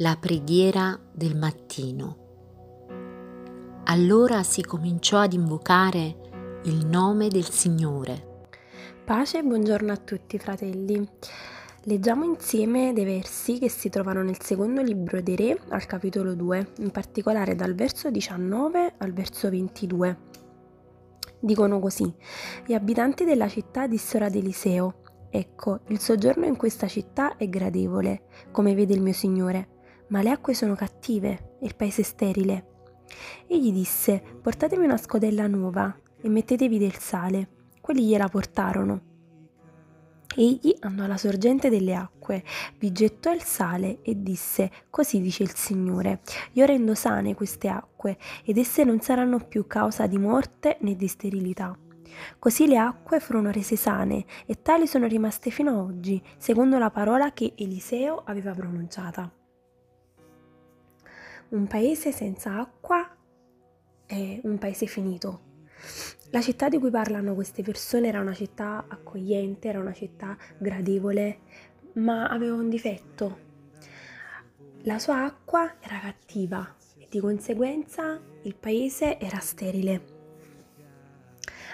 la preghiera del mattino. Allora si cominciò ad invocare il nome del Signore. Pace e buongiorno a tutti fratelli. Leggiamo insieme dei versi che si trovano nel secondo libro dei Re al capitolo 2, in particolare dal verso 19 al verso 22. Dicono così: Gli abitanti della città dissero ad Eliseo: Ecco, il soggiorno in questa città è gradevole, come vede il mio Signore ma le acque sono cattive e il paese sterile. Egli disse, portatemi una scodella nuova e mettetevi del sale. Quelli gliela portarono. Egli andò alla sorgente delle acque, vi gettò il sale e disse, così dice il Signore, io rendo sane queste acque ed esse non saranno più causa di morte né di sterilità. Così le acque furono rese sane e tali sono rimaste fino ad oggi, secondo la parola che Eliseo aveva pronunciata un paese senza acqua è un paese finito. La città di cui parlano queste persone era una città accogliente, era una città gradevole, ma aveva un difetto. La sua acqua era cattiva e di conseguenza il paese era sterile.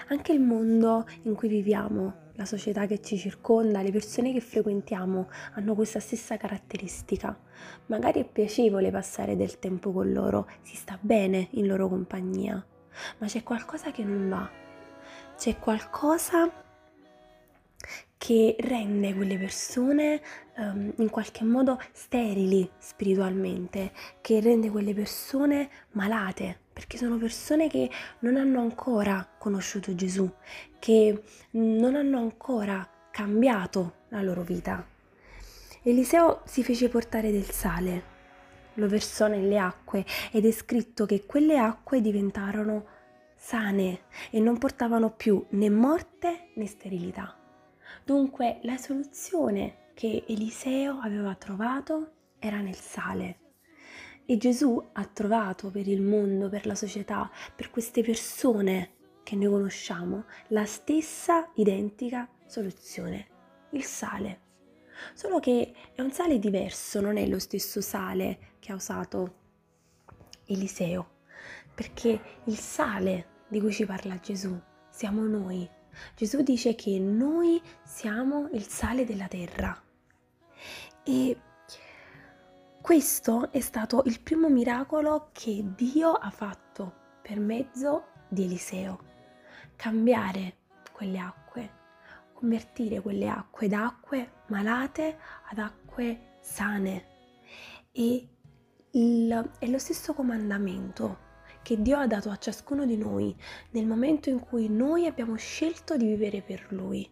Anche il mondo in cui viviamo la società che ci circonda, le persone che frequentiamo hanno questa stessa caratteristica. Magari è piacevole passare del tempo con loro, si sta bene in loro compagnia, ma c'è qualcosa che non va. C'è qualcosa che rende quelle persone um, in qualche modo sterili spiritualmente, che rende quelle persone malate, perché sono persone che non hanno ancora conosciuto Gesù, che non hanno ancora cambiato la loro vita. Eliseo si fece portare del sale, lo versò nelle acque ed è scritto che quelle acque diventarono sane e non portavano più né morte né sterilità. Dunque la soluzione che Eliseo aveva trovato era nel sale. E Gesù ha trovato per il mondo, per la società, per queste persone che noi conosciamo, la stessa identica soluzione, il sale. Solo che è un sale diverso, non è lo stesso sale che ha usato Eliseo, perché il sale di cui ci parla Gesù siamo noi. Gesù dice che noi siamo il sale della terra. E questo è stato il primo miracolo che Dio ha fatto per mezzo di Eliseo. Cambiare quelle acque, convertire quelle acque da acque malate ad acque sane. E il, è lo stesso comandamento che Dio ha dato a ciascuno di noi nel momento in cui noi abbiamo scelto di vivere per Lui.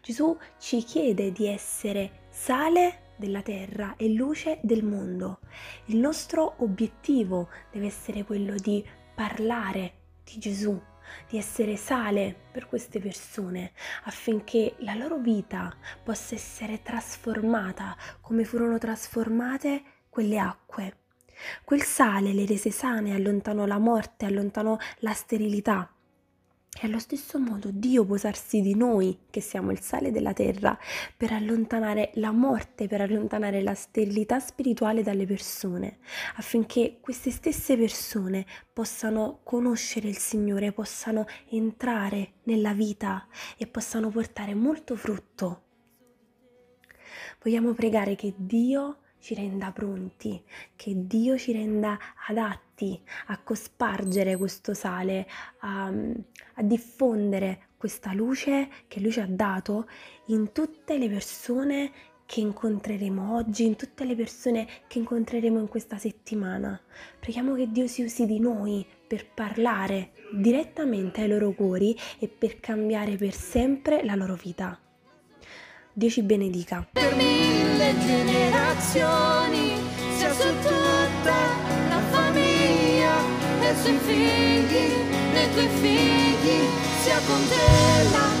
Gesù ci chiede di essere sale della terra e luce del mondo. Il nostro obiettivo deve essere quello di parlare di Gesù, di essere sale per queste persone affinché la loro vita possa essere trasformata come furono trasformate quelle acque. Quel sale le rese sane, allontanò la morte, allontanò la sterilità. E allo stesso modo Dio può usarsi di noi, che siamo il sale della terra, per allontanare la morte, per allontanare la sterilità spirituale dalle persone, affinché queste stesse persone possano conoscere il Signore, possano entrare nella vita e possano portare molto frutto. Vogliamo pregare che Dio ci renda pronti, che Dio ci renda adatti a cospargere questo sale, a, a diffondere questa luce che Lui ci ha dato in tutte le persone che incontreremo oggi, in tutte le persone che incontreremo in questa settimana. Preghiamo che Dio si usi di noi per parlare direttamente ai loro cuori e per cambiare per sempre la loro vita. Dio ci benedica. Per mille generazioni, sia su tutta la famiglia e sui figli dei tuoi figli, sia con te la